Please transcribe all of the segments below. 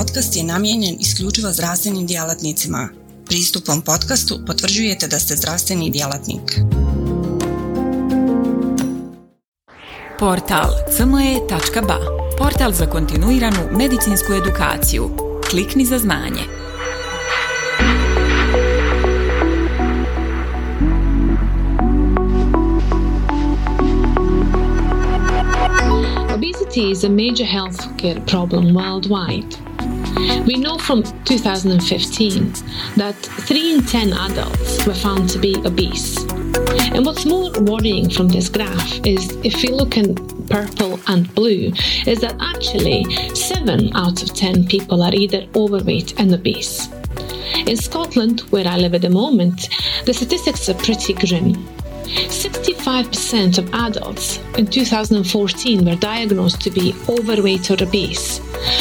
podcast je namijenjen isključivo zdravstvenim djelatnicima. Pristupom podcastu potvrđujete da ste zdravstveni djelatnik. Portal cme.ba Portal za kontinuiranu medicinsku edukaciju. Klikni za znanje. Obesity is a major healthcare problem worldwide. We know from 2015 that 3 in 10 adults were found to be obese. And what's more worrying from this graph is if you look in purple and blue, is that actually 7 out of 10 people are either overweight and obese. In Scotland, where I live at the moment, the statistics are pretty grim. 65% of adults in 2014 were diagnosed to be overweight or obese,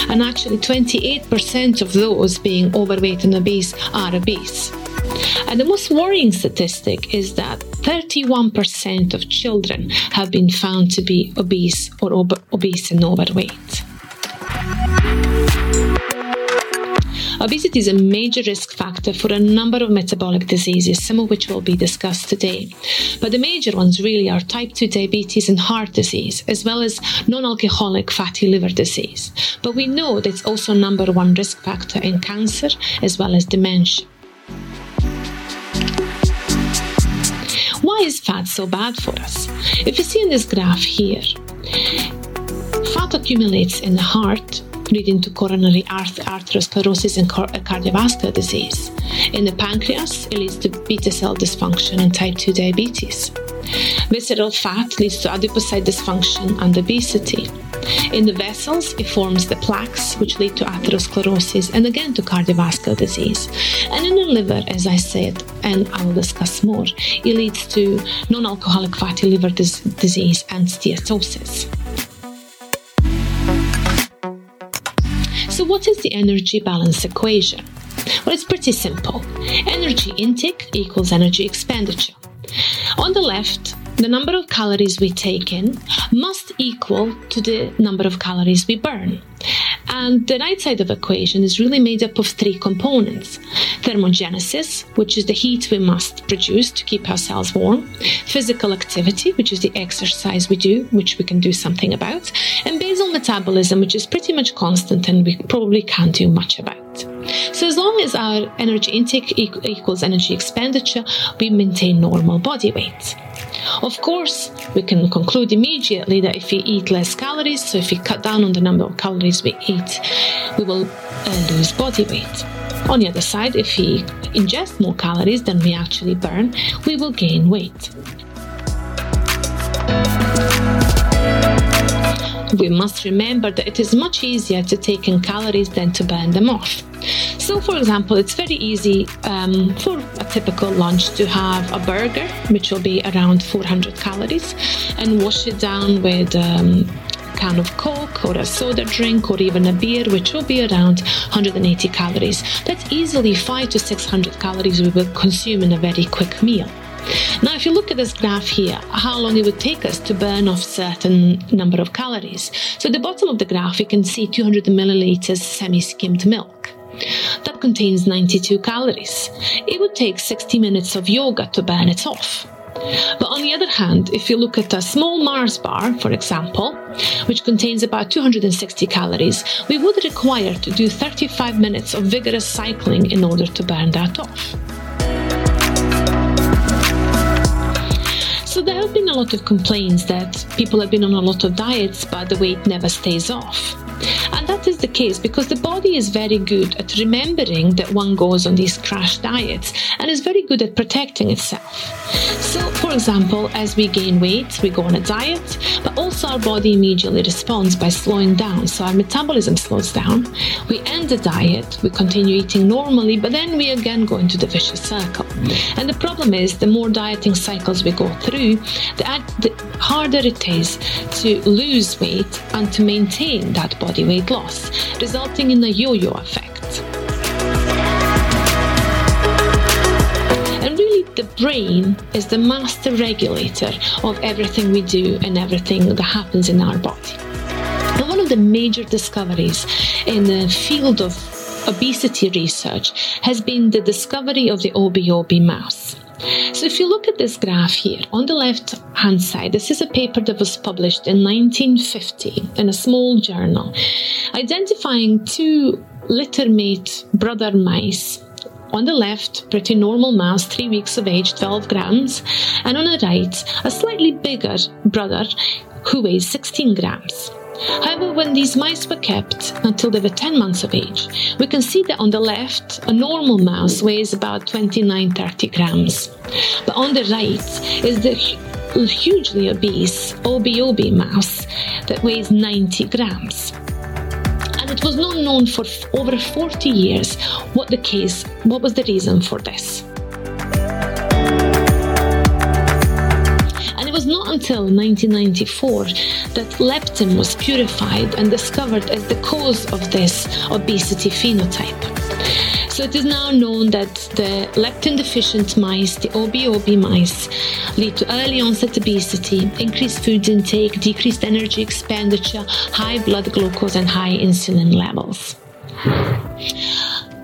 and actually 28% of those being overweight and obese are obese. And the most worrying statistic is that 31% of children have been found to be obese or ob- obese and overweight. Obesity is a major risk factor for a number of metabolic diseases, some of which will be discussed today. But the major ones really are type 2 diabetes and heart disease, as well as non alcoholic fatty liver disease. But we know that it's also number one risk factor in cancer as well as dementia. Why is fat so bad for us? If you see in this graph here, fat accumulates in the heart leading to coronary arteriosclerosis and cardiovascular disease. In the pancreas, it leads to beta cell dysfunction and type 2 diabetes. Visceral fat leads to adipocyte dysfunction and obesity. In the vessels, it forms the plaques, which lead to atherosclerosis and again to cardiovascular disease. And in the liver, as I said, and I will discuss more, it leads to non alcoholic fatty liver dis- disease and steatosis. So, what is the energy balance equation? Well, it's pretty simple. Energy intake equals energy expenditure. On the left, the number of calories we take in must equal to the number of calories we burn. And the right side of equation is really made up of three components thermogenesis, which is the heat we must produce to keep ourselves warm, physical activity, which is the exercise we do, which we can do something about, and basal metabolism, which is pretty much constant and we probably can't do much about. So, as long as our energy intake equals energy expenditure, we maintain normal body weight. Of course, we can conclude immediately that if we eat less calories, so if we cut down on the number of calories we eat, we will uh, lose body weight. On the other side, if we ingest more calories than we actually burn, we will gain weight. We must remember that it is much easier to take in calories than to burn them off. So, for example, it's very easy um, for a typical lunch to have a burger, which will be around 400 calories, and wash it down with um, can of Coke or a soda drink or even a beer, which will be around 180 calories. That's easily 5 to 600 calories we will consume in a very quick meal. Now, if you look at this graph here, how long it would take us to burn off certain number of calories. So at the bottom of the graph, you can see 200 milliliters semi-skimmed milk. That contains 92 calories. It would take 60 minutes of yoga to burn it off. But on the other hand, if you look at a small Mars bar, for example, which contains about 260 calories, we would require to do 35 minutes of vigorous cycling in order to burn that off. So there have been a lot of complaints that people have been on a lot of diets, but the weight never stays off. And that is the case because the body is very good at remembering that one goes on these crash diets and is very good at protecting itself. So, for example, as we gain weight, we go on a diet, but also our body immediately responds by slowing down. So, our metabolism slows down. We end the diet, we continue eating normally, but then we again go into the vicious circle. And the problem is, the more dieting cycles we go through, the, the harder it is to lose weight and to maintain that body weight loss, resulting in a yo yo effect. And really, the brain is the master regulator of everything we do and everything that happens in our body And one of the major discoveries in the field of obesity research has been the discovery of the ob/ob mouse. So if you look at this graph here, on the left hand side, this is a paper that was published in 1950 in a small journal, identifying two littermate brother mice on the left, pretty normal mouse, three weeks of age, 12 grams, and on the right, a slightly bigger brother who weighs 16 grams. However, when these mice were kept until they were 10 months of age, we can see that on the left, a normal mouse weighs about 29 30 grams. But on the right is the hugely obese ob/ob mouse that weighs 90 grams. And it was not known for over 40 years what the case, what was the reason for this. Was not until 1994 that leptin was purified and discovered as the cause of this obesity phenotype. So it is now known that the leptin deficient mice, the ob/ob mice, lead to early onset obesity, increased food intake, decreased energy expenditure, high blood glucose, and high insulin levels.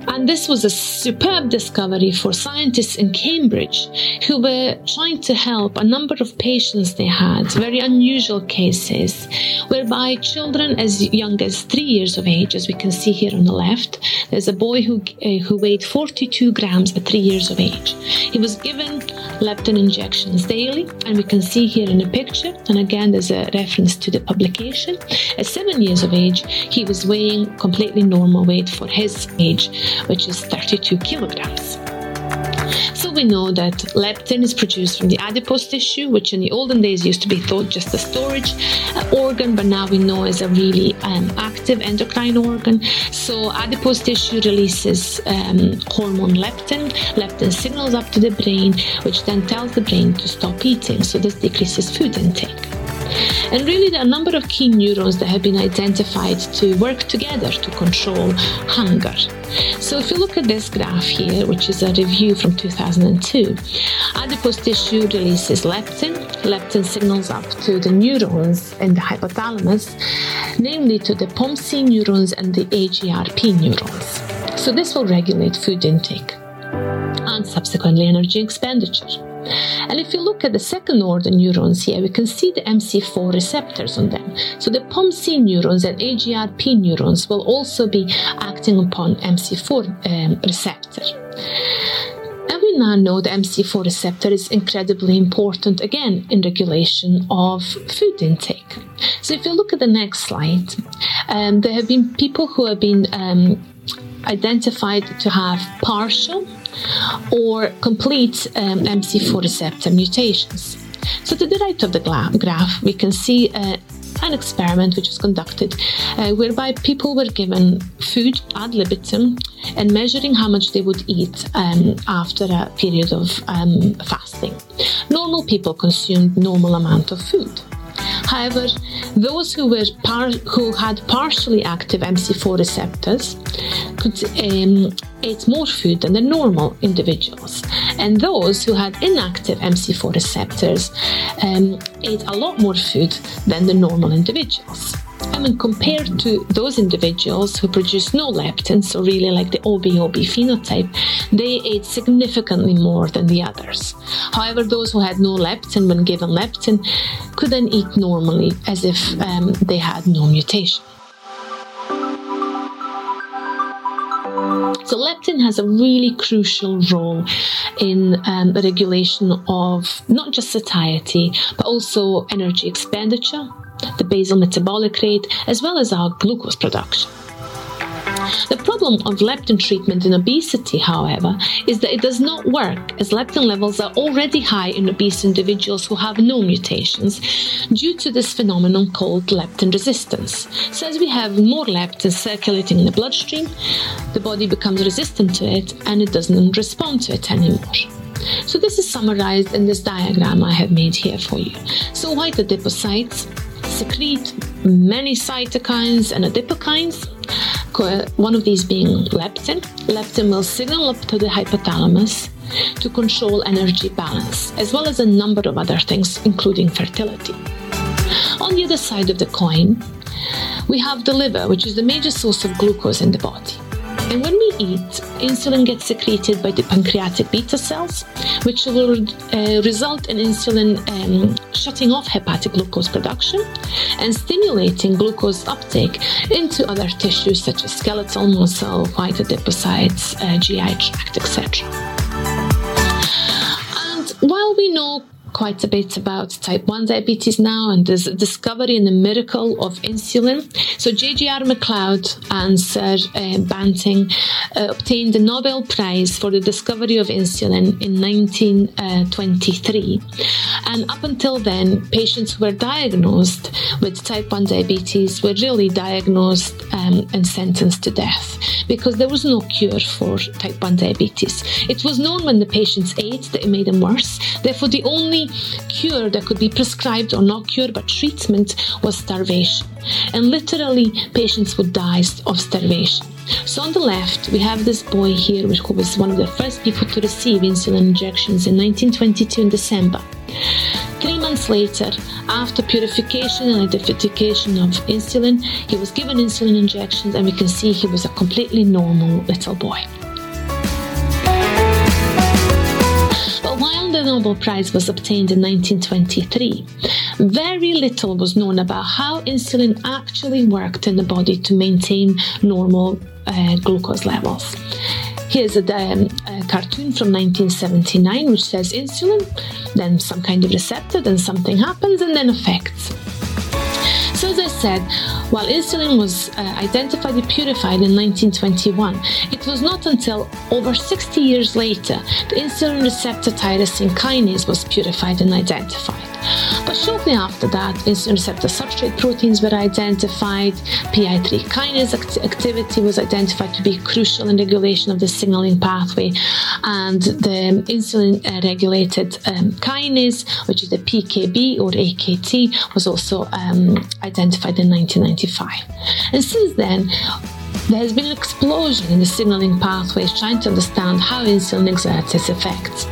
And this was a superb discovery for scientists in Cambridge who were trying to help a number of patients they had, very unusual cases, whereby children as young as three years of age, as we can see here on the left, there's a boy who, uh, who weighed 42 grams at three years of age. He was given leptin injections daily, and we can see here in a picture, and again, there's a reference to the publication. At seven years of age, he was weighing completely normal weight for his age which is 32 kilograms. So we know that leptin is produced from the adipose tissue, which in the olden days used to be thought just a storage uh, organ, but now we know is a really um, active endocrine organ. So adipose tissue releases um, hormone leptin. Leptin signals up to the brain, which then tells the brain to stop eating. So this decreases food intake. And really, there are a number of key neurons that have been identified to work together to control hunger. So, if you look at this graph here, which is a review from 2002, adipose tissue releases leptin. Leptin signals up to the neurons in the hypothalamus, namely to the POMC neurons and the AGRP neurons. So, this will regulate food intake and subsequently energy expenditure. And if you look at the second order neurons here, we can see the MC4 receptors on them. So the POMC neurons and AGRP neurons will also be acting upon MC4 um, receptor. And we now know the MC4 receptor is incredibly important again in regulation of food intake. So if you look at the next slide, um, there have been people who have been um, identified to have partial or complete um, MC4 receptor mutations. So to the right of the graph, we can see uh, an experiment which was conducted uh, whereby people were given food ad libitum and measuring how much they would eat um, after a period of um, fasting. Normal people consumed normal amount of food. However, those who were par- who had partially active MC4 receptors could um, ate more food than the normal individuals, and those who had inactive MC4 receptors um, ate a lot more food than the normal individuals. I mean, compared to those individuals who produce no leptin, so really like the ob/ob phenotype, they ate significantly more than the others. However, those who had no leptin when given leptin could then eat normally as if um, they had no mutation. So leptin has a really crucial role in um, the regulation of not just satiety, but also energy expenditure, the basal metabolic rate, as well as our glucose production. The problem of leptin treatment in obesity, however, is that it does not work as leptin levels are already high in obese individuals who have no mutations due to this phenomenon called leptin resistance. So, as we have more leptin circulating in the bloodstream, the body becomes resistant to it and it doesn't respond to it anymore. So, this is summarized in this diagram I have made here for you. So, white adipocytes secrete many cytokines and adipokines one of these being leptin. Leptin will signal up to the hypothalamus to control energy balance, as well as a number of other things, including fertility. On the other side of the coin, we have the liver, which is the major source of glucose in the body. And when we eat, insulin gets secreted by the pancreatic beta cells, which will uh, result in insulin um, shutting off hepatic glucose production and stimulating glucose uptake into other tissues such as skeletal muscle, white adipocytes, uh, GI tract, etc. quite a bit about type 1 diabetes now and the discovery and the miracle of insulin. So J.G.R. Macleod and Sir uh, Banting uh, obtained the Nobel Prize for the discovery of insulin in 1923. And up until then, patients who were diagnosed with type 1 diabetes were really diagnosed um, and sentenced to death because there was no cure for type 1 diabetes. It was known when the patients ate that it made them worse. Therefore, the only cure that could be prescribed or not cure but treatment was starvation. And literally, patients would die of starvation. So on the left, we have this boy here, who was one of the first people to receive insulin injections in 1922 in December. Three months later, after purification and identification of insulin, he was given insulin injections, and we can see he was a completely normal little boy. Nobel Prize was obtained in 1923, very little was known about how insulin actually worked in the body to maintain normal uh, glucose levels. Here's a, um, a, cartoon from 1979 which says insulin, then some kind of receptor, then something happens, and then effects. As I said, while insulin was uh, identified and purified in 1921, it was not until over 60 years later that insulin receptor tyrosine kinase was purified and identified. But shortly after that, insulin receptor substrate proteins were identified, PI3 kinase act- activity was identified to be crucial in regulation of the signaling pathway, and the insulin uh, regulated um, kinase, which is the PKB or AKT, was also um, identified in 1995. And since then, there has been an explosion in the signaling pathways trying to understand how insulin exerts its effects.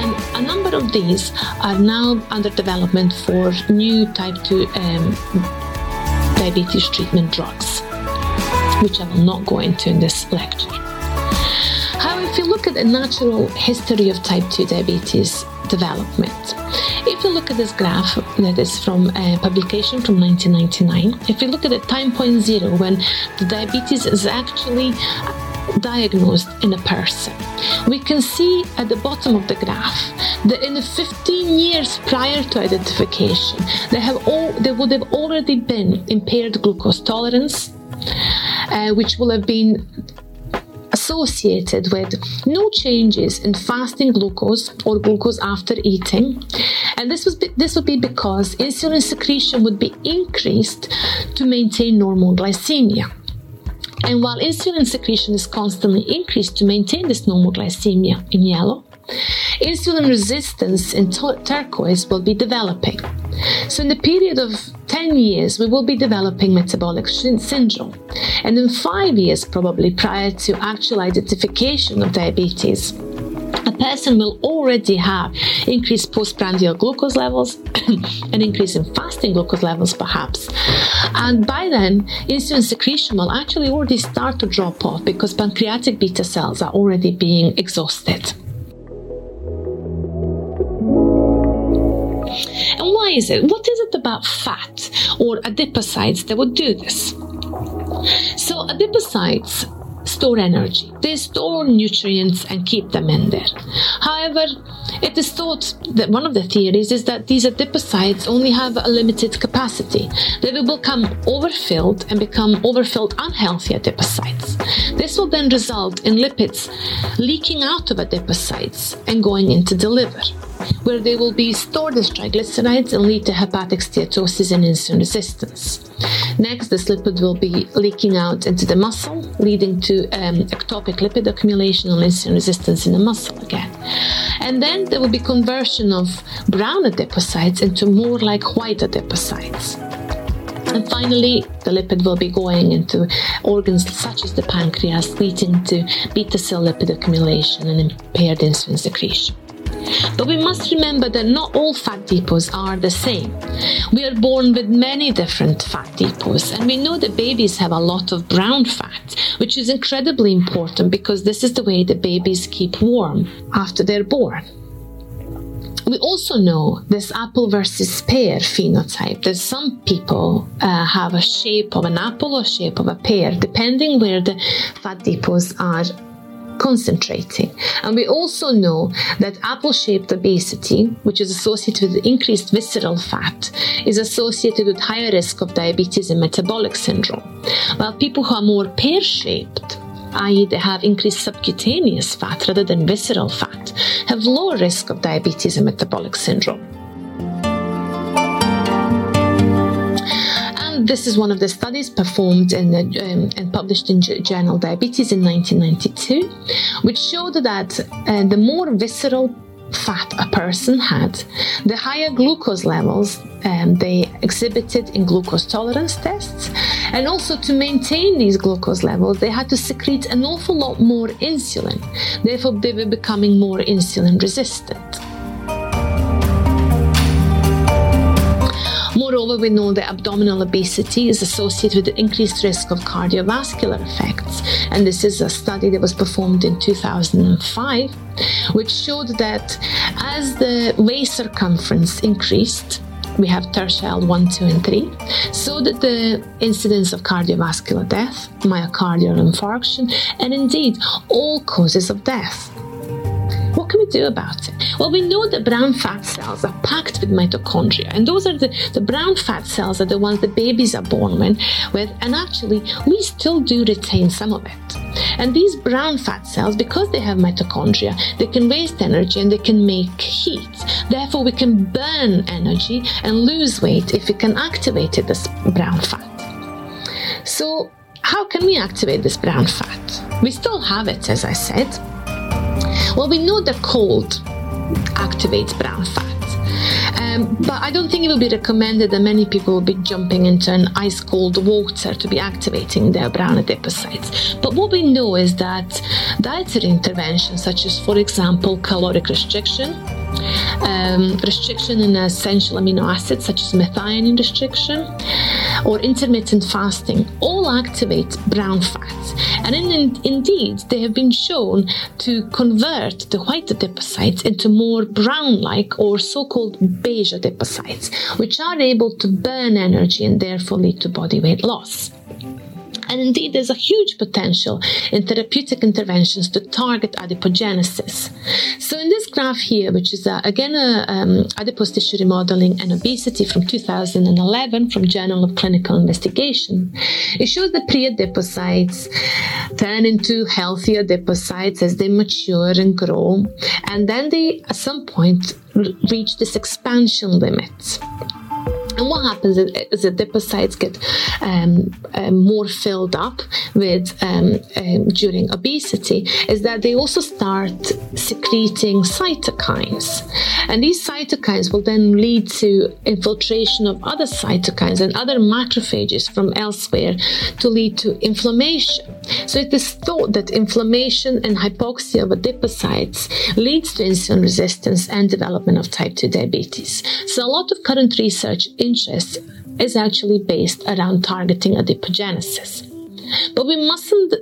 And a number of these are now under development for new type 2 um, diabetes treatment drugs, which I will not go into in this lecture. However, if you look at the natural history of type 2 diabetes development, if you look at this graph that is from a publication from 1999, if you look at the time point zero when the diabetes is actually diagnosed in a person. We can see at the bottom of the graph that in the 15 years prior to identification, they have all there would have already been impaired glucose tolerance, uh, which will have been associated with no changes in fasting glucose or glucose after eating. And this, was be, this would be because insulin secretion would be increased to maintain normal glycemia. And while insulin secretion is constantly increased to maintain this normal glycemia in yellow, insulin resistance in turquoise will be developing. So, in the period of 10 years, we will be developing metabolic syndrome. And in five years, probably prior to actual identification of diabetes, a person will already have increased postprandial glucose levels, an increase in fasting glucose levels perhaps. And by then, insulin secretion will actually already start to drop off because pancreatic beta cells are already being exhausted. Why is it? What is it about fat or adipocytes that would do this? So, adipocytes store energy. They store nutrients and keep them in there. However, it is thought that one of the theories is that these adipocytes only have a limited capacity. They will become overfilled and become overfilled unhealthy adipocytes. This will then result in lipids leaking out of adipocytes and going into the liver where they will be stored as triglycerides and lead to hepatic steatosis and insulin resistance. Next, this lipid will be leaking out into the muscle, leading to um, ectopic lipid accumulation and insulin resistance in the muscle again. And then there will be conversion of brown adipocytes into more like white adipocytes. And finally, the lipid will be going into organs such as the pancreas, leading to beta cell lipid accumulation and impaired insulin secretion. But we must remember that not all fat depots are the same. We are born with many different fat depots, and we know that babies have a lot of brown fat, which is incredibly important because this is the way the babies keep warm after they're born. We also know this apple versus pear phenotype that some people uh, have a shape of an apple or shape of a pear, depending where the fat depots are concentrating. And we also know that apple shaped obesity, which is associated with increased visceral fat, is associated with higher risk of diabetes and metabolic syndrome. While people who are more pear shaped, i.e., they have increased subcutaneous fat rather than visceral fat, have lower risk of diabetes and metabolic syndrome. This is one of the studies performed in the, um, and published in Journal Diabetes in 1992, which showed that uh, the more visceral fat a person had, the higher glucose levels um, they exhibited in glucose tolerance tests. And also to maintain these glucose levels, they had to secrete an awful lot more insulin. Therefore, they were becoming more insulin resistant. Moreover, we know that abdominal obesity is associated with increased risk of cardiovascular effects. And this is a study that was performed in 2005, which showed that as the waist circumference increased, we have tertile 1, 2, and 3, so that the incidence of cardiovascular death, myocardial infarction, and indeed all causes of death what can we do about it? Well, we know that brown fat cells are packed with mitochondria, and those are the, the brown fat cells are the ones the babies are born with, and actually, we still do retain some of it. And these brown fat cells, because they have mitochondria, they can waste energy and they can make heat. Therefore, we can burn energy and lose weight if we can activate this brown fat. So, how can we activate this brown fat? We still have it, as I said, well, we know that cold activates brown fat. Um, but I don't think it will be recommended that many people will be jumping into an ice cold water to be activating their brown adipocytes. But what we know is that dietary interventions, such as, for example, caloric restriction, um, restriction in essential amino acids such as methionine restriction or intermittent fasting all activate brown and in, indeed they have been shown to convert the white adipocytes into more brown-like or so-called beige adipocytes which are able to burn energy and therefore lead to body weight loss and indeed, there's a huge potential in therapeutic interventions to target adipogenesis. So, in this graph here, which is uh, again a um, adipose tissue remodeling and obesity from 2011 from Journal of Clinical Investigation, it shows the pre-adipocytes turn into healthy adipocytes as they mature and grow, and then they at some point reach this expansion limit. And what happens is, is the adipocytes get um, uh, more filled up with um, um, during obesity is that they also start secreting cytokines. And these cytokines will then lead to infiltration of other cytokines and other macrophages from elsewhere to lead to inflammation. So it is thought that inflammation and hypoxia of adipocytes leads to insulin resistance and development of type 2 diabetes. So a lot of current research interest is actually based around targeting adipogenesis. But we mustn't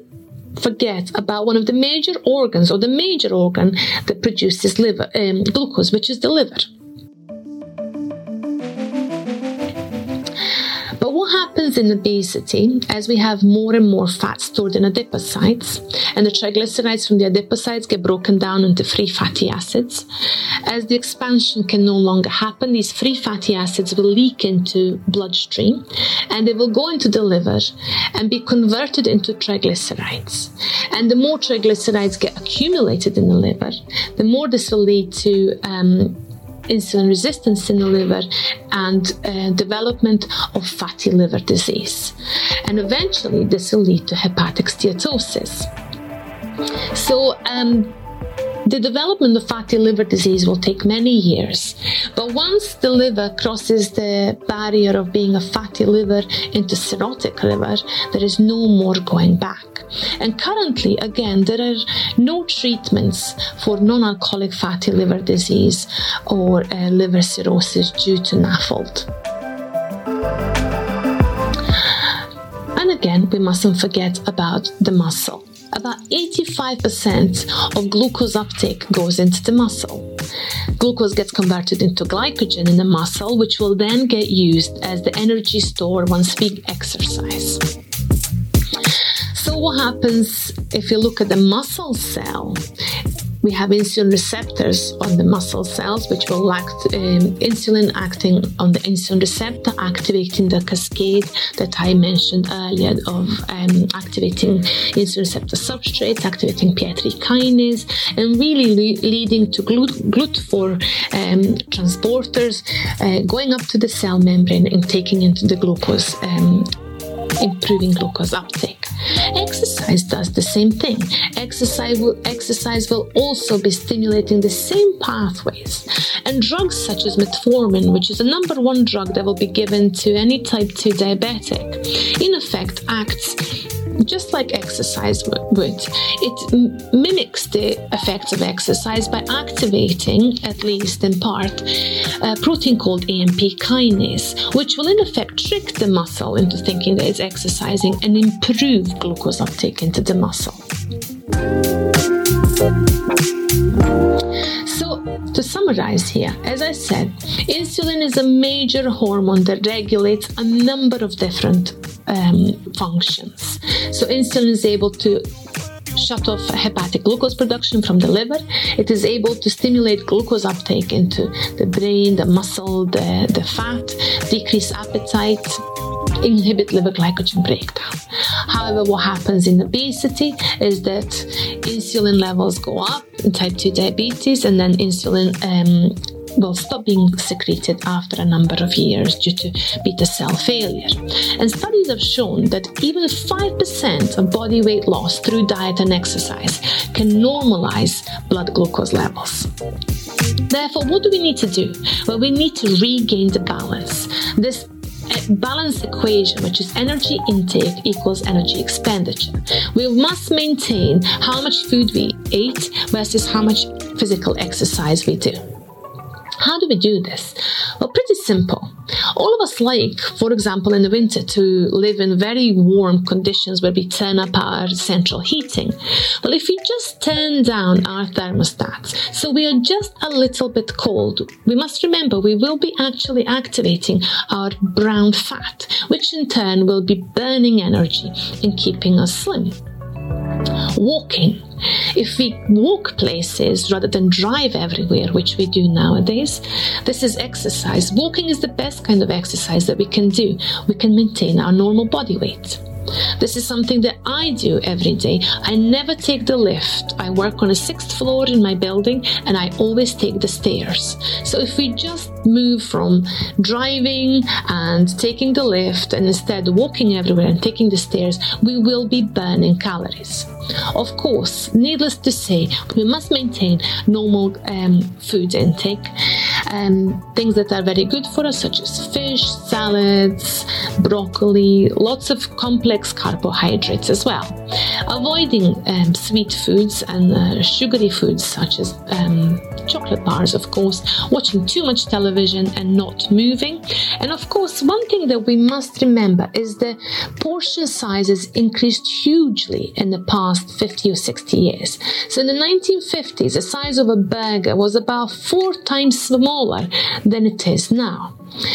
forget about one of the major organs or the major organ that produces liver um, glucose, which is the liver. Happens in obesity as we have more and more fat stored in adipocytes, and the triglycerides from the adipocytes get broken down into free fatty acids. As the expansion can no longer happen, these free fatty acids will leak into bloodstream and they will go into the liver and be converted into triglycerides. And the more triglycerides get accumulated in the liver, the more this will lead to um, insulin resistance in the liver and uh, development of fatty liver disease. And eventually, this will lead to hepatic steatosis. So, um, The development of fatty liver disease will take many years, but once the liver crosses the barrier of being a fatty liver into cirrhotic liver, there is no more going back. And currently, again, there are no treatments for non alcoholic fatty liver disease or uh, liver cirrhosis due to NAFLD. And again, we mustn't forget about the muscle. About 85% of glucose uptake goes into the muscle. Glucose gets converted into glycogen in the muscle, which will then get used as the energy store once we exercise. So, what happens if you look at the muscle cell? We have insulin receptors on the muscle cells, which will act um, insulin acting on the insulin receptor, activating the cascade that I mentioned earlier of um, activating insulin receptor substrates, activating PI3 kinase, and really le- leading to GLUT4 um, transporters uh, going up to the cell membrane and taking into the glucose um, improving glucose uptake. Exercise does the same thing. Exercise will, exercise will also be stimulating the same pathways. And drugs such as metformin, which is the number one drug that will be given to any type 2 diabetic, in effect acts just like exercise would. It mimics the effects of exercise by activating, at least in part, a protein called AMP kinase, which will in effect trick the muscle into thinking that it's exercising and improve glucose uptake into the muscle. So, to summarize here, as I said, insulin is a major hormone that regulates a number of different um, functions. So, insulin is able to shut off hepatic glucose production from the liver. It is able to stimulate glucose uptake into the brain, the muscle, the, the fat, decrease appetite, inhibit liver glycogen breakdown. However, what happens in obesity is that insulin levels go up in type 2 diabetes, and then insulin um, will stop being secreted after a number of years due to beta cell failure. And studies have shown that even 5% of body weight loss through diet and exercise can normalize blood glucose levels. Therefore, what do we need to do? Well, we need to regain the balance. This balanced equation, which is energy intake equals energy expenditure. We must maintain how much food we eat versus how much physical exercise we do. How do we do this? Well, pretty simple. All of us like, for example, in the winter to live in very warm conditions where we turn up our central heating. Well, if we just turn down our thermostats so we are just a little bit cold, we must remember we will be actually activating our brown fat, which in turn will be burning energy and keeping us slim. Walking. If we walk places rather than drive everywhere, which we do nowadays, this is exercise. Walking is the best kind of exercise that we can do. We can maintain our normal body weight. This is something that I do every day. I never take the lift. I work on a sixth floor in my building and I always take the stairs. So if we just move from driving and taking the lift and instead walking everywhere and taking the stairs, we will be burning calories. Of course, needless to say, we must maintain normal um, food intake. Um, things that are very good for us, such as fish, salads, broccoli, lots of complex carbohydrates as well. Avoiding um, sweet foods and uh, sugary foods, such as um, chocolate bars, of course, watching too much television and not moving. And of course, one thing that we must remember is the portion sizes increased hugely in the past 50 or 60 years. So in the 1950s, the size of a burger was about four times smaller than it is now.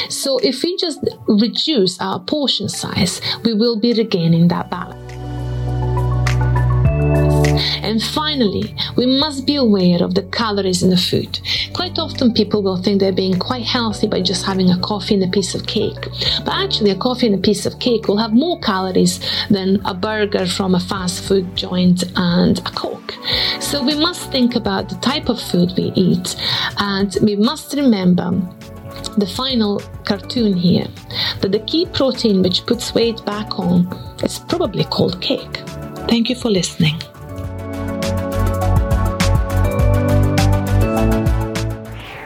So if we just reduce our portion size, we will be regaining that balance. And finally, we must be aware of the calories in the food. Quite often, people will think they're being quite healthy by just having a coffee and a piece of cake. But actually, a coffee and a piece of cake will have more calories than a burger from a fast food joint and a Coke. So we must think about the type of food we eat, and we must remember the final cartoon here that the key protein which puts weight back on is probably called cake. Thank you for listening.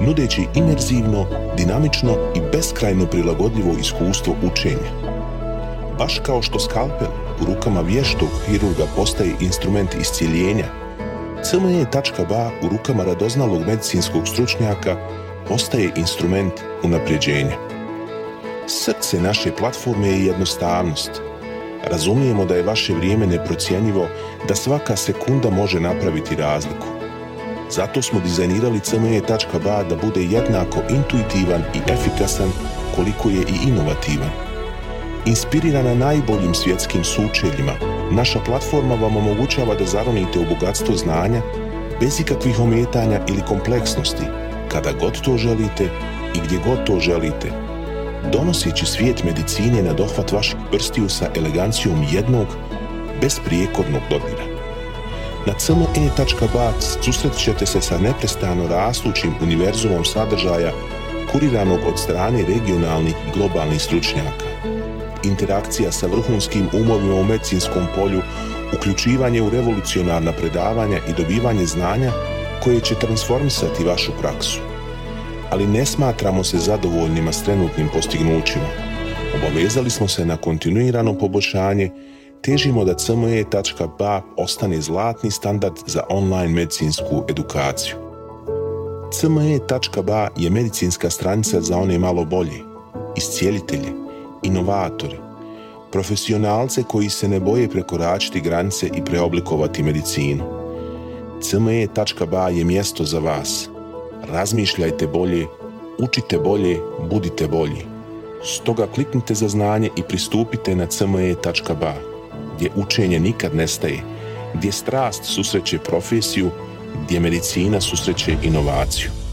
nudeći imerzivno, dinamično i beskrajno prilagodljivo iskustvo učenja. Baš kao što skalpel u rukama vještog hirurga postaje instrument iscijeljenja, CME.ba u rukama radoznalog medicinskog stručnjaka postaje instrument unapređenja. Srce naše platforme je jednostavnost. Razumijemo da je vaše vrijeme neprocjenjivo, da svaka sekunda može napraviti razliku. Zato smo dizajnirali cme.ba da bude jednako intuitivan i efikasan koliko je i inovativan. Inspirirana najboljim svjetskim sučeljima, naša platforma vam omogućava da zaronite u bogatstvo znanja bez ikakvih ometanja ili kompleksnosti, kada god to želite i gdje god to želite, donoseći svijet medicine na dohvat vaših prstiju sa elegancijom jednog, besprijekornog dodira. Na cme.bac susret ćete se sa neprestano rastućim univerzumom sadržaja kuriranog od strane regionalnih i globalnih stručnjaka. Interakcija sa vrhunskim umovima u medicinskom polju, uključivanje u revolucionarna predavanja i dobivanje znanja koje će transformisati vašu praksu. Ali ne smatramo se zadovoljnima s trenutnim postignućima. Obavezali smo se na kontinuirano poboljšanje težimo da cme.ba ostane zlatni standard za online medicinsku edukaciju. cme.ba je medicinska stranica za one malo bolje, iscijelitelje, inovatori, profesionalce koji se ne boje prekoračiti granice i preoblikovati medicinu. cme.ba je mjesto za vas. Razmišljajte bolje, učite bolje, budite bolji. Stoga kliknite za znanje i pristupite na cme.ba gdje učenje nikad nestaje, gdje strast susreće profesiju, gdje medicina susreće inovaciju.